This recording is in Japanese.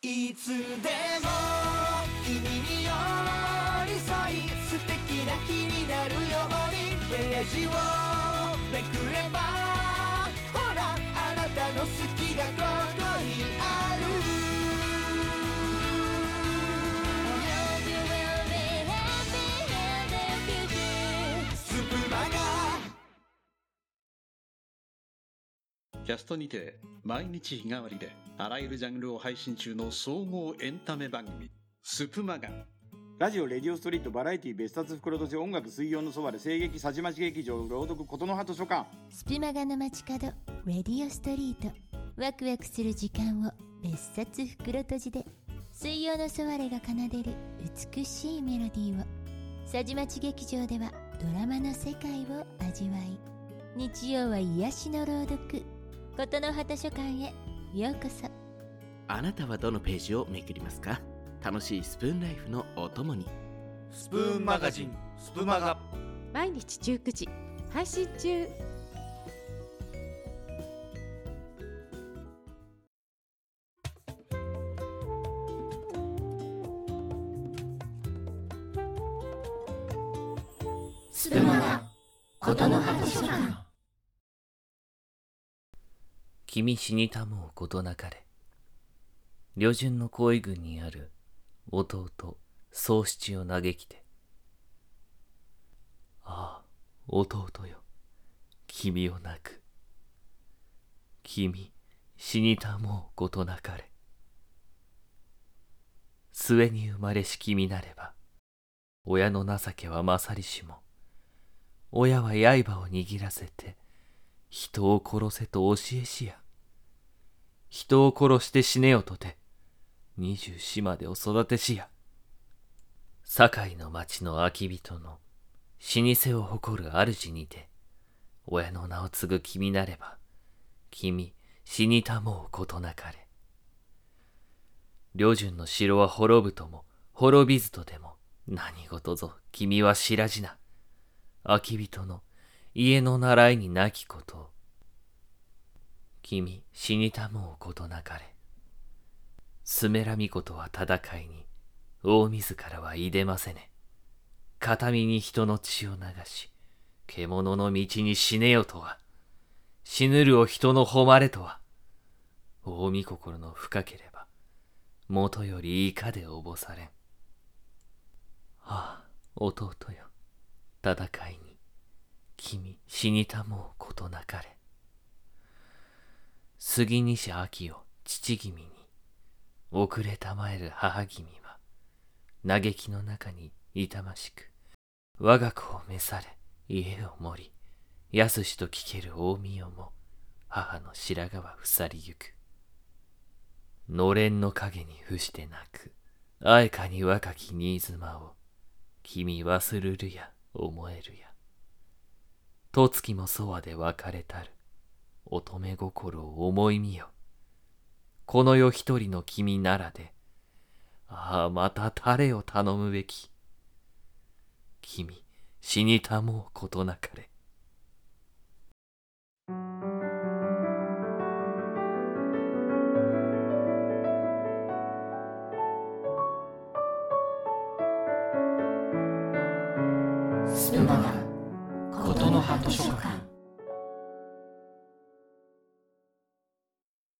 いつでも君に寄り添い素敵な日になるように。ページをめくればほらあなたの好きがキャストにて毎日日替わりであらゆるジャンルを配信中の総合エンタメ番組スプマガ。ラジオ、レディオストリート、バラエティー、別冊袋とじ、音楽、水曜のそばで、声劇、さじまち劇場、朗読、琴の葉図書館。スプマガの街角レディオストリート。ワクワクする時間を別冊袋閉じで水曜のソワレが奏でる美しいメロディーを。さじまち劇場ではドラマの世界を味わい。日曜は癒しの朗読。琴の葉図書館へ。ようこそ。あなたはどのページをめくりますか？楽しいスプーンライフのお供に。スプーンマガジン。スプマガ。毎日19時。配信中。スプマガ。琴の葉図書館君死にたもうことなかれ。旅順の恋軍にある弟、宗七を嘆きて。ああ、弟よ。君を泣く。君、死にたもうことなかれ。末に生まれし君なれば、親の情けは勝りしも、親は刃を握らせて、人を殺せと教えしや。人を殺して死ねよとて、二十四までを育てしや。堺の町の空き人の老舗を誇る主にて、親の名を継ぐ君なれば、君死にたもうことなかれ。旅順の城は滅ぶとも、滅びずとでも、何事ぞ君は知らじな。空き人の家の習いになきこと。君死にたもうことなかれ。スメラミコとは戦いに、大自らはいでませね。片身に人の血を流し、獣の道に死ねよとは、死ぬるを人の誉れとは、大見心の深ければ、元よりいかでおぼされん。ああ、弟よ、戦いに、君死にたもうことなかれ。杉西秋を父君に、遅れたまえる母君は、嘆きの中に痛ましく、我が子を召され、家を盛り、安しと聞ける大宮も、母の白髪は腐りゆく。のれんの影に伏して泣く、あえかに若き新妻を、君忘るるや思えるや。とつきもそわで別れたる。乙女心を思いみよ。この世一人の君ならで、ああ、また誰を頼むべき。君、死にたもうことなかれ。スプマガことの葉図書館